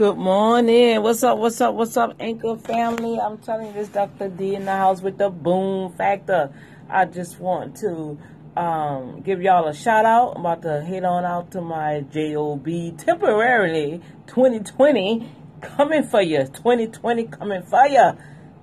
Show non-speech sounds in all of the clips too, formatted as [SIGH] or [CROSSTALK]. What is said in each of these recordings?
Good morning. What's up? What's up? What's up, Anchor family? I'm telling you, this Dr. D in the house with the boom factor. I just want to um, give y'all a shout out. I'm about to head on out to my JOB temporarily 2020 coming for you. 2020 coming for you.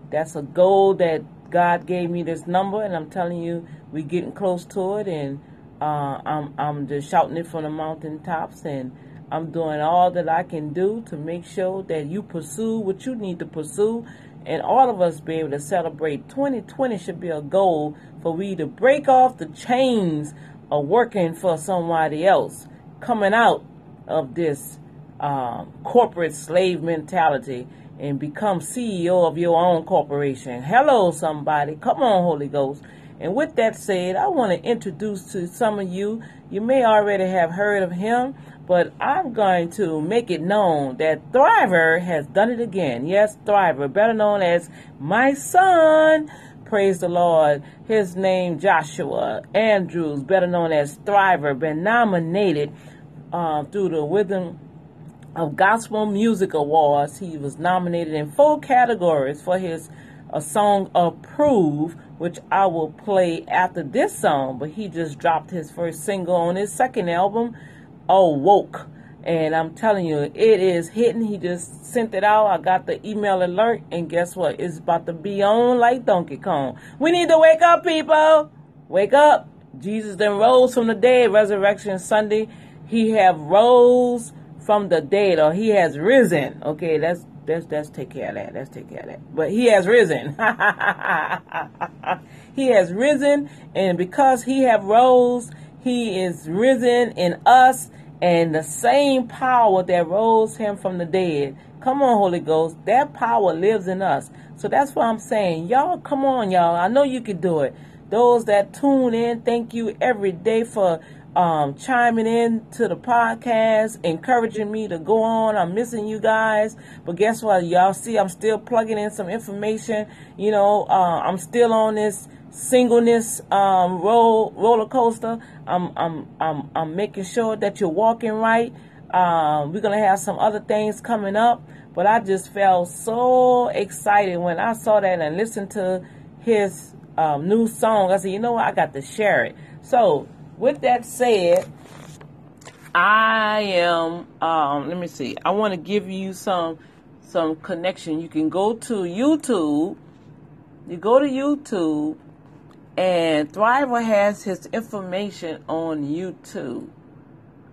That's a goal that God gave me this number, and I'm telling you, we're getting close to it, and uh, I'm I'm just shouting it from the mountaintops and I'm doing all that I can do to make sure that you pursue what you need to pursue and all of us be able to celebrate 2020 should be a goal for we to break off the chains of working for somebody else coming out of this um, corporate slave mentality and become CEO of your own corporation. Hello, somebody. Come on, Holy Ghost. And with that said, I want to introduce to some of you, you may already have heard of him, but I'm going to make it known that Thriver has done it again. Yes, Thriver, better known as my son. Praise the Lord. His name Joshua Andrews, better known as Thriver, been nominated uh, through the Rhythm of Gospel Music Awards. He was nominated in four categories for his a song Approve, which I will play after this song. But he just dropped his first single on his second album, Awoke. And I'm telling you, it is hitting. He just sent it out. I got the email alert, and guess what? It's about to be on like Donkey Kong. We need to wake up, people. Wake up. Jesus then rose from the dead, Resurrection Sunday. He have rose from the dead, or he has risen. Okay, that's let's let's take care of that. Let's take care of that. But he has risen. [LAUGHS] he has risen, and because he have rose, he is risen in us, and the same power that rose him from the dead. Come on, Holy Ghost. That power lives in us. So that's what I'm saying. Y'all, come on, y'all. I know you can do it. Those that tune in, thank you every day for um, chiming in to the podcast, encouraging me to go on. I'm missing you guys, but guess what? Y'all see, I'm still plugging in some information. You know, uh, I'm still on this singleness um, roll, roller coaster. I'm, I'm, I'm, I'm making sure that you're walking right. Um, we're gonna have some other things coming up, but I just felt so excited when I saw that and listened to his um, new song. I said, you know what? I got to share it. So with that said, I am. Um, let me see. I want to give you some some connection. You can go to YouTube. You go to YouTube, and Thriver has his information on YouTube.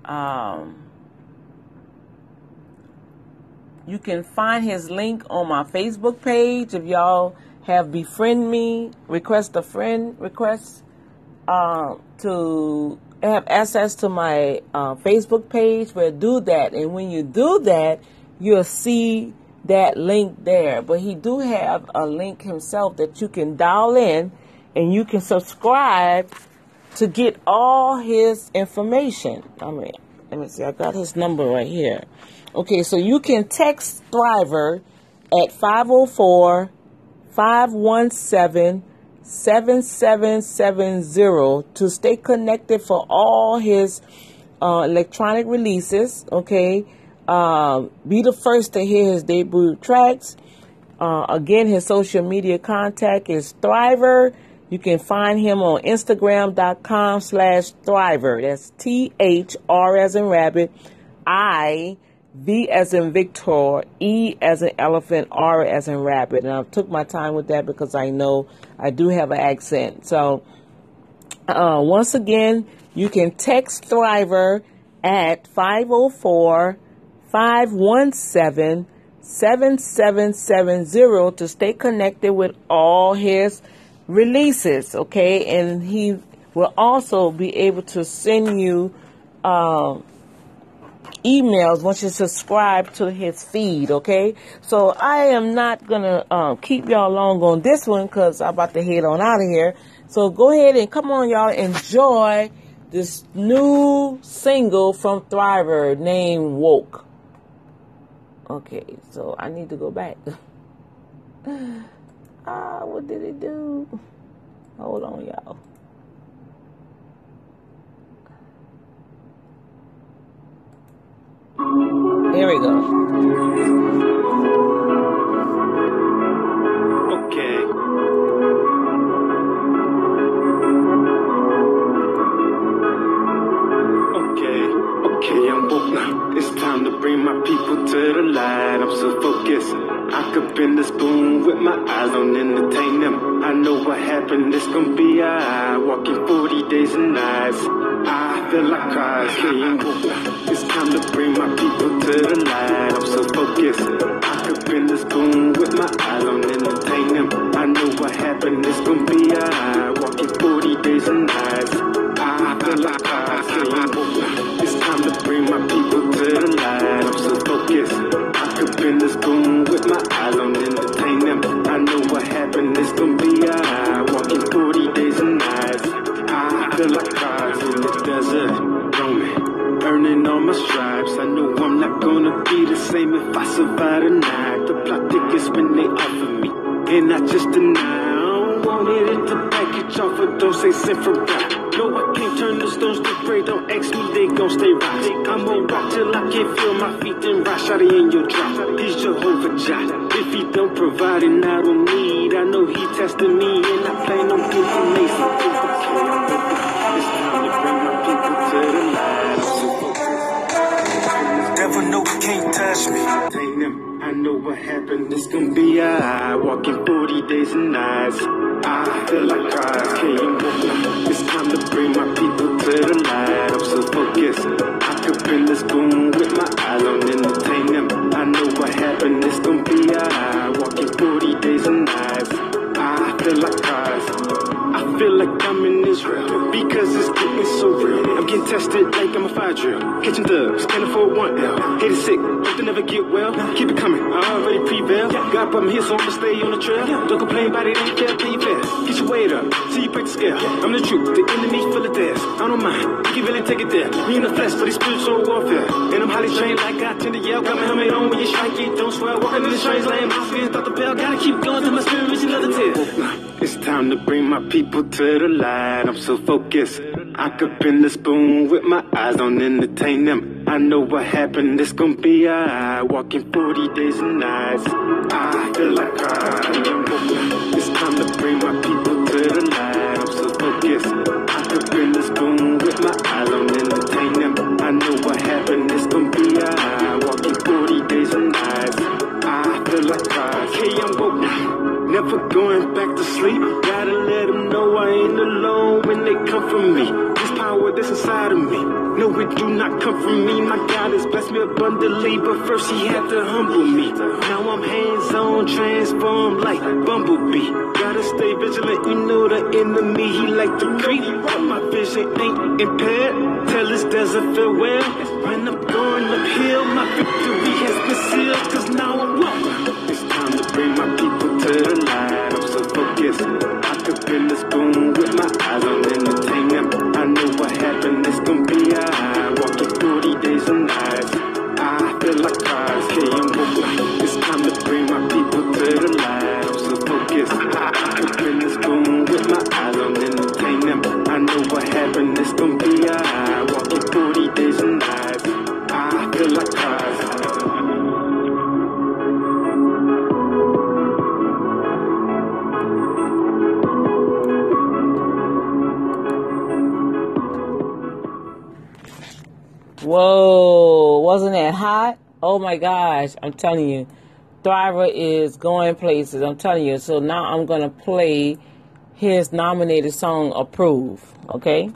Um, you can find his link on my Facebook page. If y'all have befriend me, request a friend request uh, to have access to my uh, Facebook page, but do that. And when you do that, you'll see that link there. But he do have a link himself that you can dial in and you can subscribe to get all his information. I mean, let me see, I got his number right here. Okay, so you can text Thriver at 504 517 7770 to stay connected for all his uh, electronic releases. Okay. Um, be the first to hear his debut tracks. Uh, again, his social media contact is Thriver. You can find him on Instagram.com slash Thriver. That's T H R as in rabbit, I V as in Victor, E as in elephant, R as in rabbit. And I took my time with that because I know I do have an accent. So, uh, once again, you can text Thriver at 504 517 7770 to stay connected with all his releases. Okay. And he will also be able to send you, um, emails once you subscribe to his feed, okay? So I am not gonna um, keep y'all long on this one because I'm about to head on out of here. So go ahead and come on, y'all, enjoy this new single from Thriver named Woke. Okay, so I need to go back. [LAUGHS] ah, what did it do? Hold on, y'all. Here we go. Okay. Okay. Okay, I'm woke now. It's time to bring my people to the light. I'm so focused. I could bend the spoon with my eyes on entertain them. I know what happened, it's gonna be alright. Walking 40 days and nights. I feel like I'm crying. It's time to bring my people to the light. I'm so focused. I could bend the spoon with my eyes on entertain them. I know what happened, it's gonna be alright. Walking 40 days and nights. I feel like crying. It's earning all my stripes. I know I'm not gonna be the same if I survive the night. The plot thickens when they offer me, and I just deny. I don't want it in the package offer, don't say sent from God. No, I can't turn the stones to pray. Don't ask me, they gon' stay right. I'm gon' rock till I can't feel my feet and rock. Shot in your drop. He's Jehovah Jireh. If he don't provide and I don't need, I know he testing me and I plan on getting amazing. Can't touch me. Them. I know what happened. It's gonna be alright. Walking 40 days and nights. I feel like I came It's time to bring my people to the light. I'm so focused. I could bend the spoon with my eyes on entertain them. I know what happened. It's gonna be alright. Walking 40 days and nights. I'm tested like I'm a fire drill. Catching dubs, can't afford one L. Hate is sick, hope they never get well. Keep it coming, I already prevail. God put me here, so I'ma stay on the trail. Don't complain about it, ain't fair, pay fair. Get your weight up, see you break the scale. I'm the truth, the enemy full of theirs. I don't mind, you can really take it there. Me in the flesh for these spiritual warfare. And I'm highly trained like I tend to yell. Got my helmet on when you strike it, don't swear. Walking in the strange lane, my fears thought the bell. Gotta keep going till my spirit reaches another tear. It's time to bring my people to the light. I'm so focused. I could bend the spoon with my eyes on entertain them. I know what happened, it's gonna be alright. Walking 40 days and nights. I feel like crying. It's time to bring my people to the light. I'm so focused. I could do not come from me. My God has blessed me abundantly, but first He had to humble me. Now I'm hands on, transformed like Bumblebee. Gotta stay vigilant, you know the enemy, he like to creep. But my vision ain't impaired. Tell this desert farewell. When I'm going uphill, my victory like Oh my gosh, I'm telling you, Thriver is going places. I'm telling you. So now I'm gonna play his nominated song, "Approve." Okay.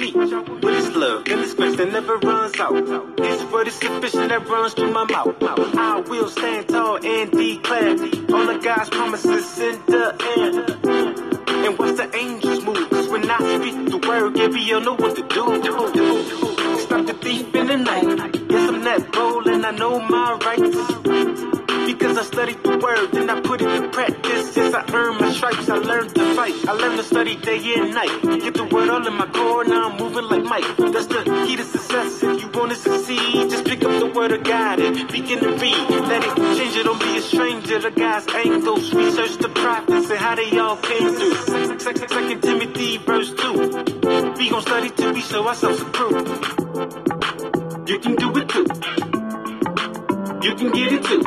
With His love and it's grace that never runs out. It's word is sufficient that runs through my mouth. I learned to fight. I learned to study day and night. Get the word all in my core, now I'm moving like Mike. That's the key to success. If you want to succeed, just pick up the word of God and begin to read. Let it change it, don't be a stranger to God's angles. Research the prophets and how they all came through. Second Timothy verse 2. We gon' study till we show ourselves approved. You can do it too. You can get it too.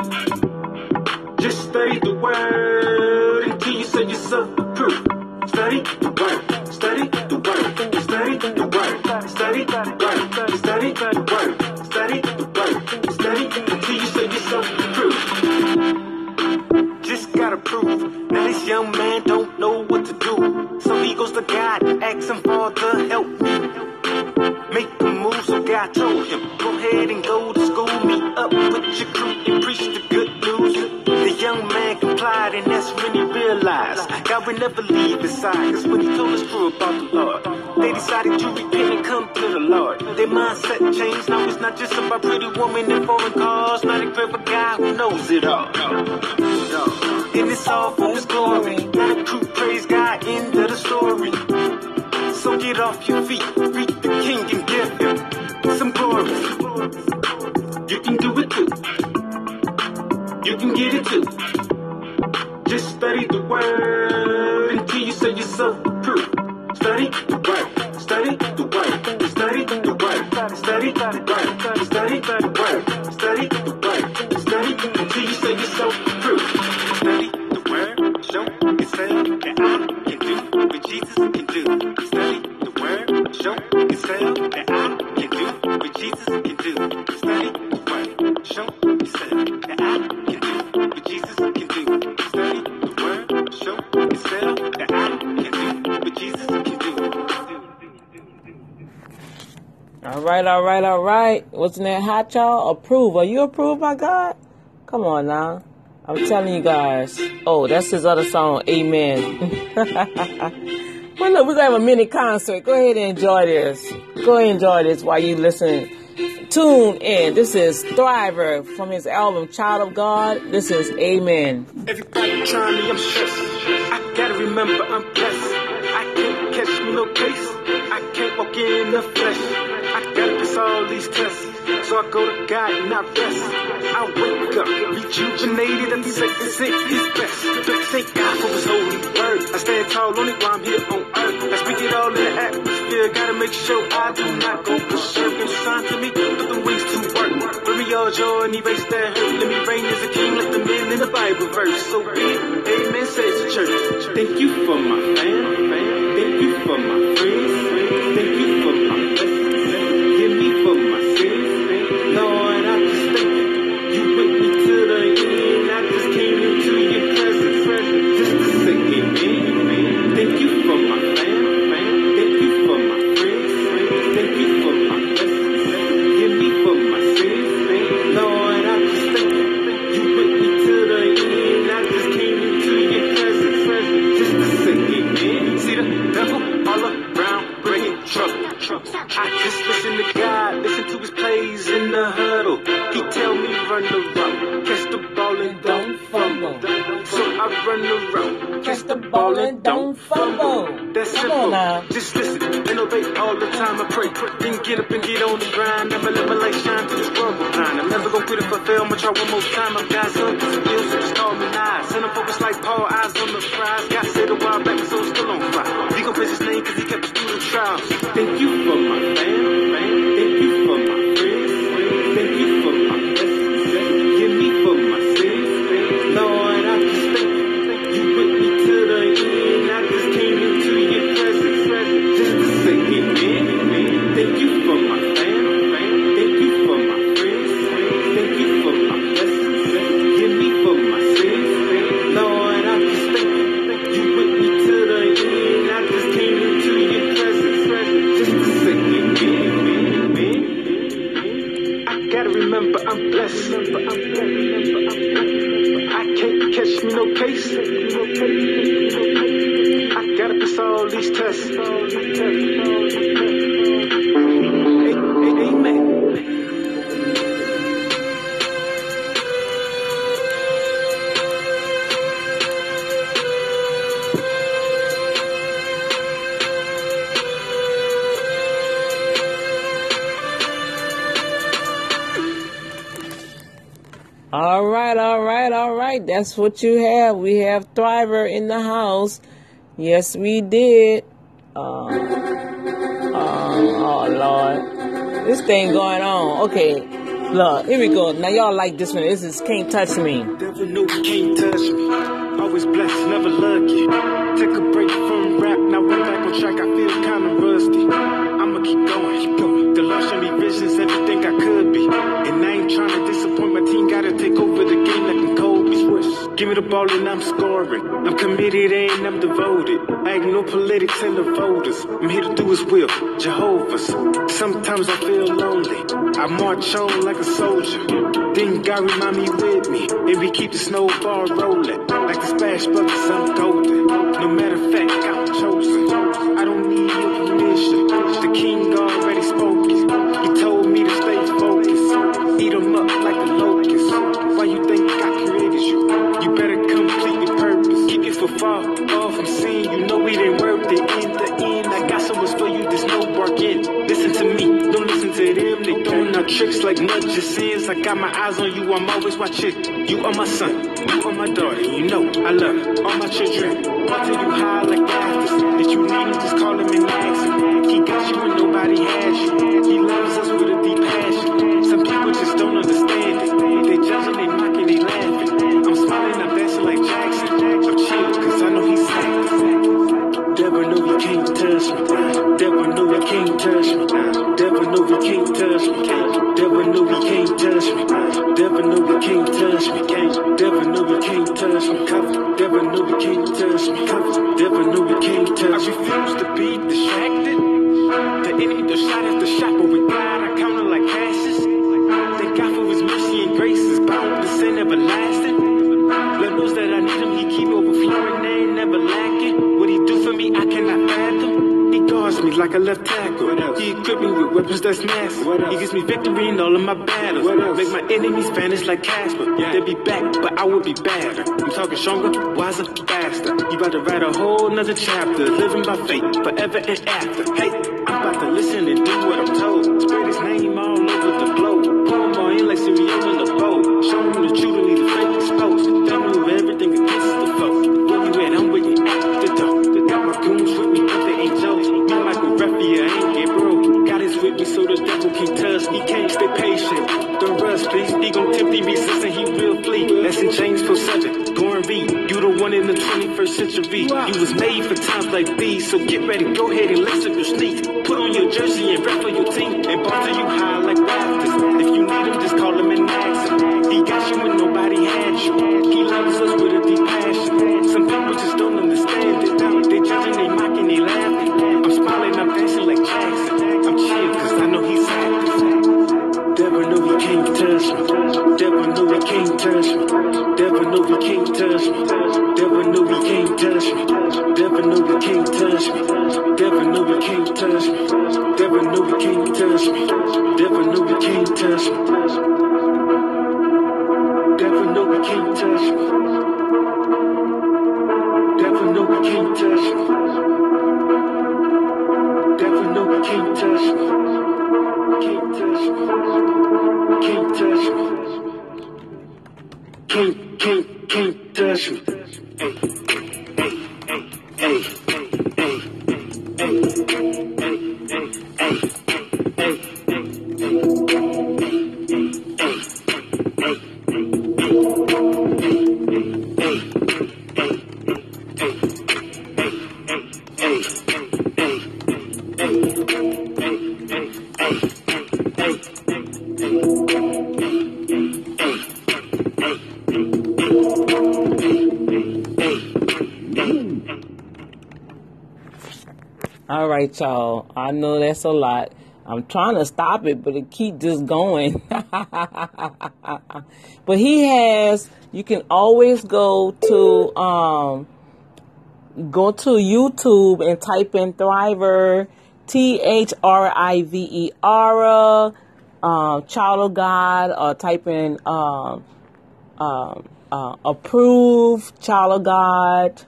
Just study the word until you say yourself approved. Study the word, study the word, study the word, study the word, study the word, study the word, study until you say yourself approved. Just gotta prove. Now this young man don't know what to do. So he goes to God, asks him, Father, help. Make the move, so God told him, go ahead and go to school, meet up with your crew and preach the good and that's when he realized God would never leave his side. Cause when he told his crew about the Lord, they decided to repent and come to the Lord. Their mindset changed. Now it's not just about pretty women and foreign cars. Not a clever guy who knows it all. And it's all for his glory. Now the crew praise God, end of the story. So get off your feet, greet the king and give him some glory. You can do it too you can get it too. Just study the word. Until you say yourself approved. Study the word, study the word, study the word, study the word, study the word, study the word, study until you say yourself approved. Study the word, show yourself that I can do what Jesus can do. Right, all right, all right. Wasn't that hot, y'all? Approve. Are you approved by God? Come on now. I'm telling you guys. Oh, that's his other song, Amen. [LAUGHS] well, look, we're going to have a mini concert. Go ahead and enjoy this. Go ahead and enjoy this while you listen. Tune in. This is Thriver from his album Child of God. This is Amen. Everybody trying me, I'm stressed. I gotta remember I'm blessed. I can't catch me no case. I can't walk in the flesh. I gotta pass all these tests. So I go to God and I rest. I wake up, rejuvenated, and say this is his best. Thank God for his holy word. I stand tall on it while I'm here on earth. I speak it all in the atmosphere. Gotta make sure I do not go berserk. Time to me, put the wings to work. Bring me all joy and erase that hurt. Let me reign as a king like the men in the Bible verse. So be it. Amen, says the church. Thank you for my fam. Thank you for my friends. If I fail. I'ma try one All right, all right, all right. That's what you have. We have Thriver in the house. Yes, we did. Um, um, oh Lord, this thing going on. Okay, look, here we go. Now y'all like this one. This is Can't Touch Me. Never knew can't touch me. Always blessed, never lucky. Take a break from rap, now we're back on track. I feel kinda rusty. I'ma keep going, keep going. Showed me visions, everything I could be. And I ain't trying to disappoint my team, gotta take over the game like I'm Kobe. Give me the ball and I'm scoring. I'm committed and I'm devoted. I ignore politics and the voters. I'm here to do his will, Jehovah's. Sometimes I feel lonely. I march on like a soldier. Then God remind me with me. And we keep the snowball rolling. Like the splash buckets, I'm golden. No matter throwing out tricks sins. I got my eyes on you, I'm always watching. You are my son, you are my daughter. You know I love all my children. Until you high like actors. If you need him, just call him and ask him. He got you when nobody has you. He loves us with a deep passion. Some people just don't understand it. They judging, they mocking, they laughing. I'm smiling, I'm dancing like Jackson. I'm chill, cause I know he's safe. Devil know you can't touch me. Devil know you can't touch me. Devil know you can't touch me. Devil know you can't touch me. Devil know you can't touch me. Devil know you can't touch me. Devil know you can't touch me. Devil know you can't touch me. I refuse to be distracted. With that's massive. He gives me victory in all of my battles. Make my enemies vanish like Casper. They'll be back, but I will be better. I'm talking stronger, wiser, faster. You about to write a whole nother chapter. Living by faith, forever and after. Hey, I'm about to listen and do what I'm touch me. Know he can't touch me. Right, y'all. I know that's a lot. I'm trying to stop it, but it keep just going. [LAUGHS] but he has. You can always go to um, go to YouTube and type in Thriver, T H R I V E R, uh, Child of God, or type in uh, uh, uh, Approved Child of God,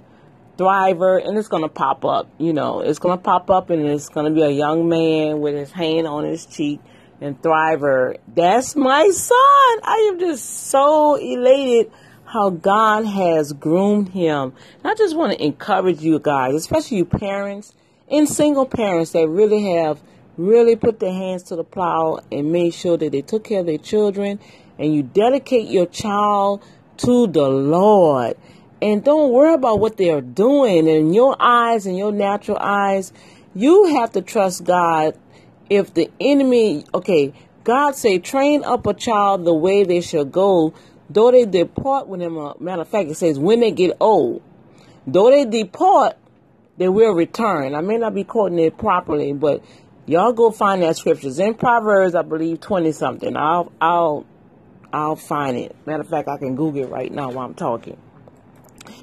Thriver, and it's gonna pop up. You know, it's gonna pop up, and it's gonna be a young man with his hand on his cheek and Thriver. That's my son. I am just so elated how God has groomed him. And I just want to encourage you guys, especially you parents and single parents that really have really put their hands to the plow and made sure that they took care of their children and you dedicate your child to the Lord. And don't worry about what they are doing in your eyes and your natural eyes. You have to trust God. If the enemy, okay, God say, train up a child the way they should go, though they depart with him. Matter of fact, it says, when they get old, though they depart, they will return. I may not be quoting it properly, but y'all go find that scriptures in Proverbs, I believe, twenty something. I'll, I'll, I'll find it. Matter of fact, I can Google it right now while I'm talking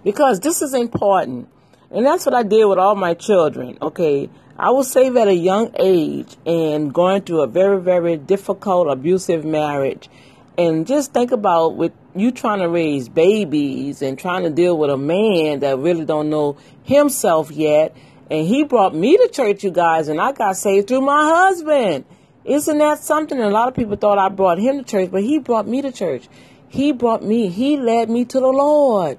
because this is important. And that's what I did with all my children. Okay. I was saved at a young age and going through a very, very difficult, abusive marriage. And just think about with you trying to raise babies and trying to deal with a man that really don't know himself yet. And he brought me to church, you guys, and I got saved through my husband. Isn't that something? a lot of people thought I brought him to church, but he brought me to church. He brought me, he led me to the Lord.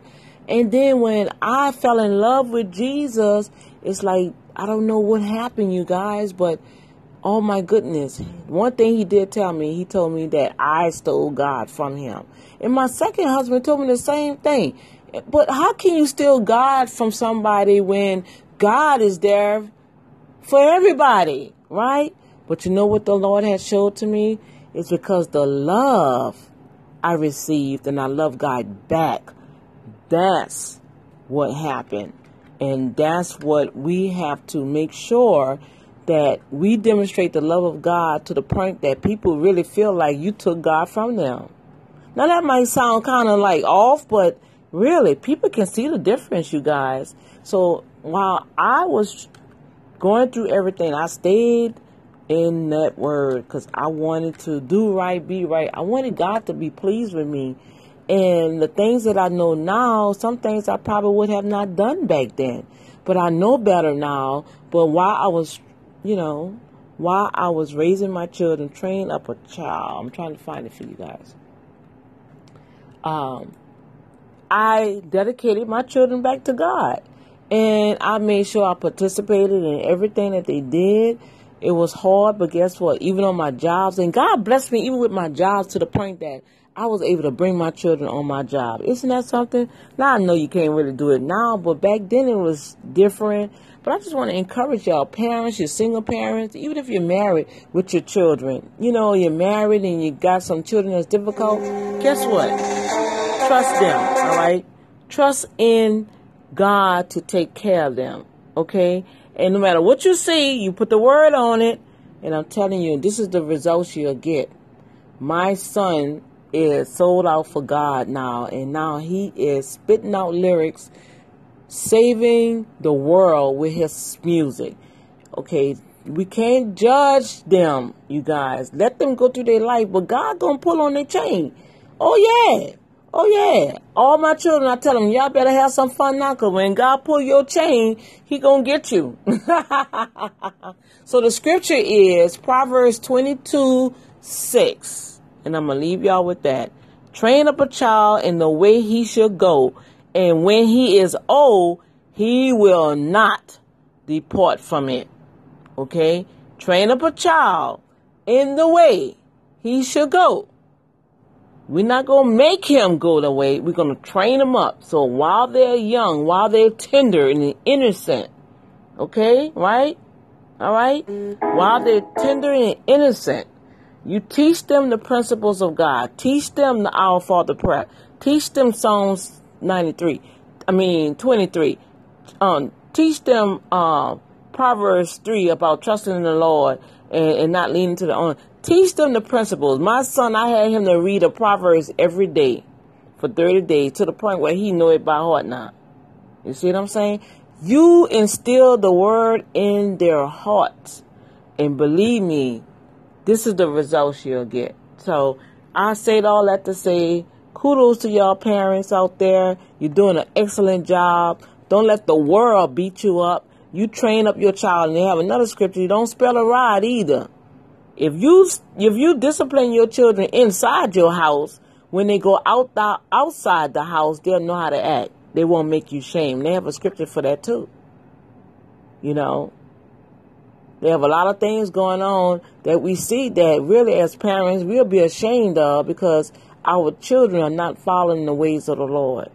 And then when I fell in love with Jesus, it's like, I don't know what happened, you guys, but oh my goodness. One thing he did tell me, he told me that I stole God from him. And my second husband told me the same thing. But how can you steal God from somebody when God is there for everybody, right? But you know what the Lord has showed to me? It's because the love I received and I love God back that's what happened. And that's what we have to make sure that we demonstrate the love of God to the point that people really feel like you took God from them. Now, that might sound kind of like off, but really, people can see the difference, you guys. So, while I was going through everything, I stayed in that word because I wanted to do right, be right. I wanted God to be pleased with me. And the things that I know now, some things I probably would have not done back then. But I know better now. But while I was, you know, while I was raising my children, training up a child, I'm trying to find it for you guys. Um, I dedicated my children back to God. And I made sure I participated in everything that they did. It was hard, but guess what? Even on my jobs, and God blessed me even with my jobs to the point that I was able to bring my children on my job. Isn't that something? Now I know you can't really do it now, but back then it was different. But I just want to encourage y'all, parents, your single parents, even if you're married with your children. You know, you're married and you got some children that's difficult. Guess what? Trust them, all right? Trust in God to take care of them, okay? And no matter what you see, you put the word on it, and I'm telling you, this is the results you'll get. My son is sold out for God now, and now he is spitting out lyrics, saving the world with his music. Okay, we can't judge them, you guys. Let them go through their life, but God gonna pull on their chain. Oh yeah, oh yeah. All my children, I tell them, y'all better have some fun now, cause when God pull your chain, He gonna get you. [LAUGHS] so the scripture is Proverbs twenty-two six. And I'm going to leave y'all with that. Train up a child in the way he should go. And when he is old, he will not depart from it. Okay? Train up a child in the way he should go. We're not going to make him go the way. We're going to train him up. So while they're young, while they're tender and innocent, okay? Right? All right? While they're tender and innocent, you teach them the principles of God. Teach them the Our Father prayer. Teach them Psalms 93. I mean 23. Um, teach them uh, Proverbs 3 about trusting in the Lord and, and not leaning to the own. Teach them the principles. My son, I had him to read a Proverbs every day for 30 days to the point where he knew it by heart now. You see what I'm saying? You instill the word in their hearts. And believe me, this is the results you'll get. So I say it all that to say kudos to y'all parents out there. You're doing an excellent job. Don't let the world beat you up. You train up your child, and they have another scripture. You don't spell a rod either. If you if you discipline your children inside your house, when they go out the, outside the house, they'll know how to act. They won't make you shame. They have a scripture for that too. You know, they have a lot of things going on that we see that really, as parents, we'll be ashamed of because our children are not following the ways of the Lord.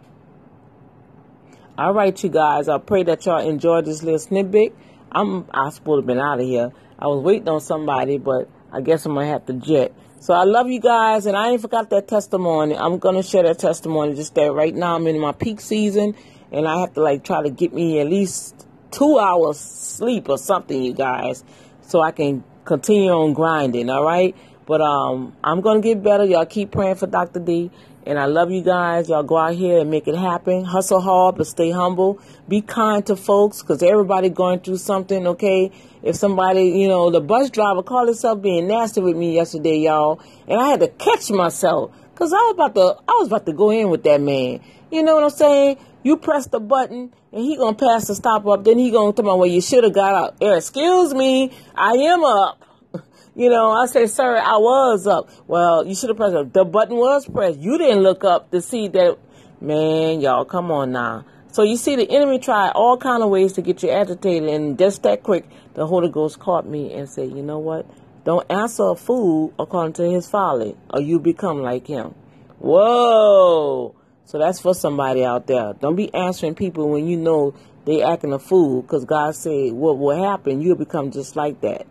All right, you guys. I pray that y'all enjoyed this little snippet. I'm I supposed to have been out of here. I was waiting on somebody, but I guess I'm gonna have to jet. So I love you guys, and I ain't forgot that testimony. I'm gonna share that testimony just that right now. I'm in my peak season, and I have to like try to get me at least two hours sleep or something, you guys, so I can continue on grinding. All right, but um, I'm gonna get better. Y'all keep praying for Dr. D. And I love you guys. Y'all go out here and make it happen. Hustle hard, but stay humble. Be kind to folks because everybody going through something, okay? If somebody, you know, the bus driver called himself being nasty with me yesterday, y'all. And I had to catch myself because I was about to, I was about to go in with that man. You know what I'm saying? You press the button and he gonna pass the stop up. Then he gonna tell me, well, you should have got out. Excuse me, I am up. [LAUGHS] You know, I say, sir, I was up. Well, you should have pressed it. The button was pressed. You didn't look up to see that. Man, y'all, come on now. So you see, the enemy tried all kind of ways to get you agitated, and just that quick, the Holy Ghost caught me and said, "You know what? Don't answer a fool according to his folly, or you become like him." Whoa! So that's for somebody out there. Don't be answering people when you know they acting a fool, because God said, "What will happen? You'll become just like that."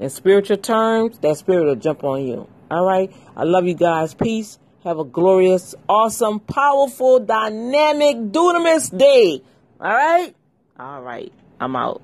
In spiritual terms, that spirit will jump on you. All right. I love you guys. Peace. Have a glorious, awesome, powerful, dynamic, dunamis day. All right. All right. I'm out.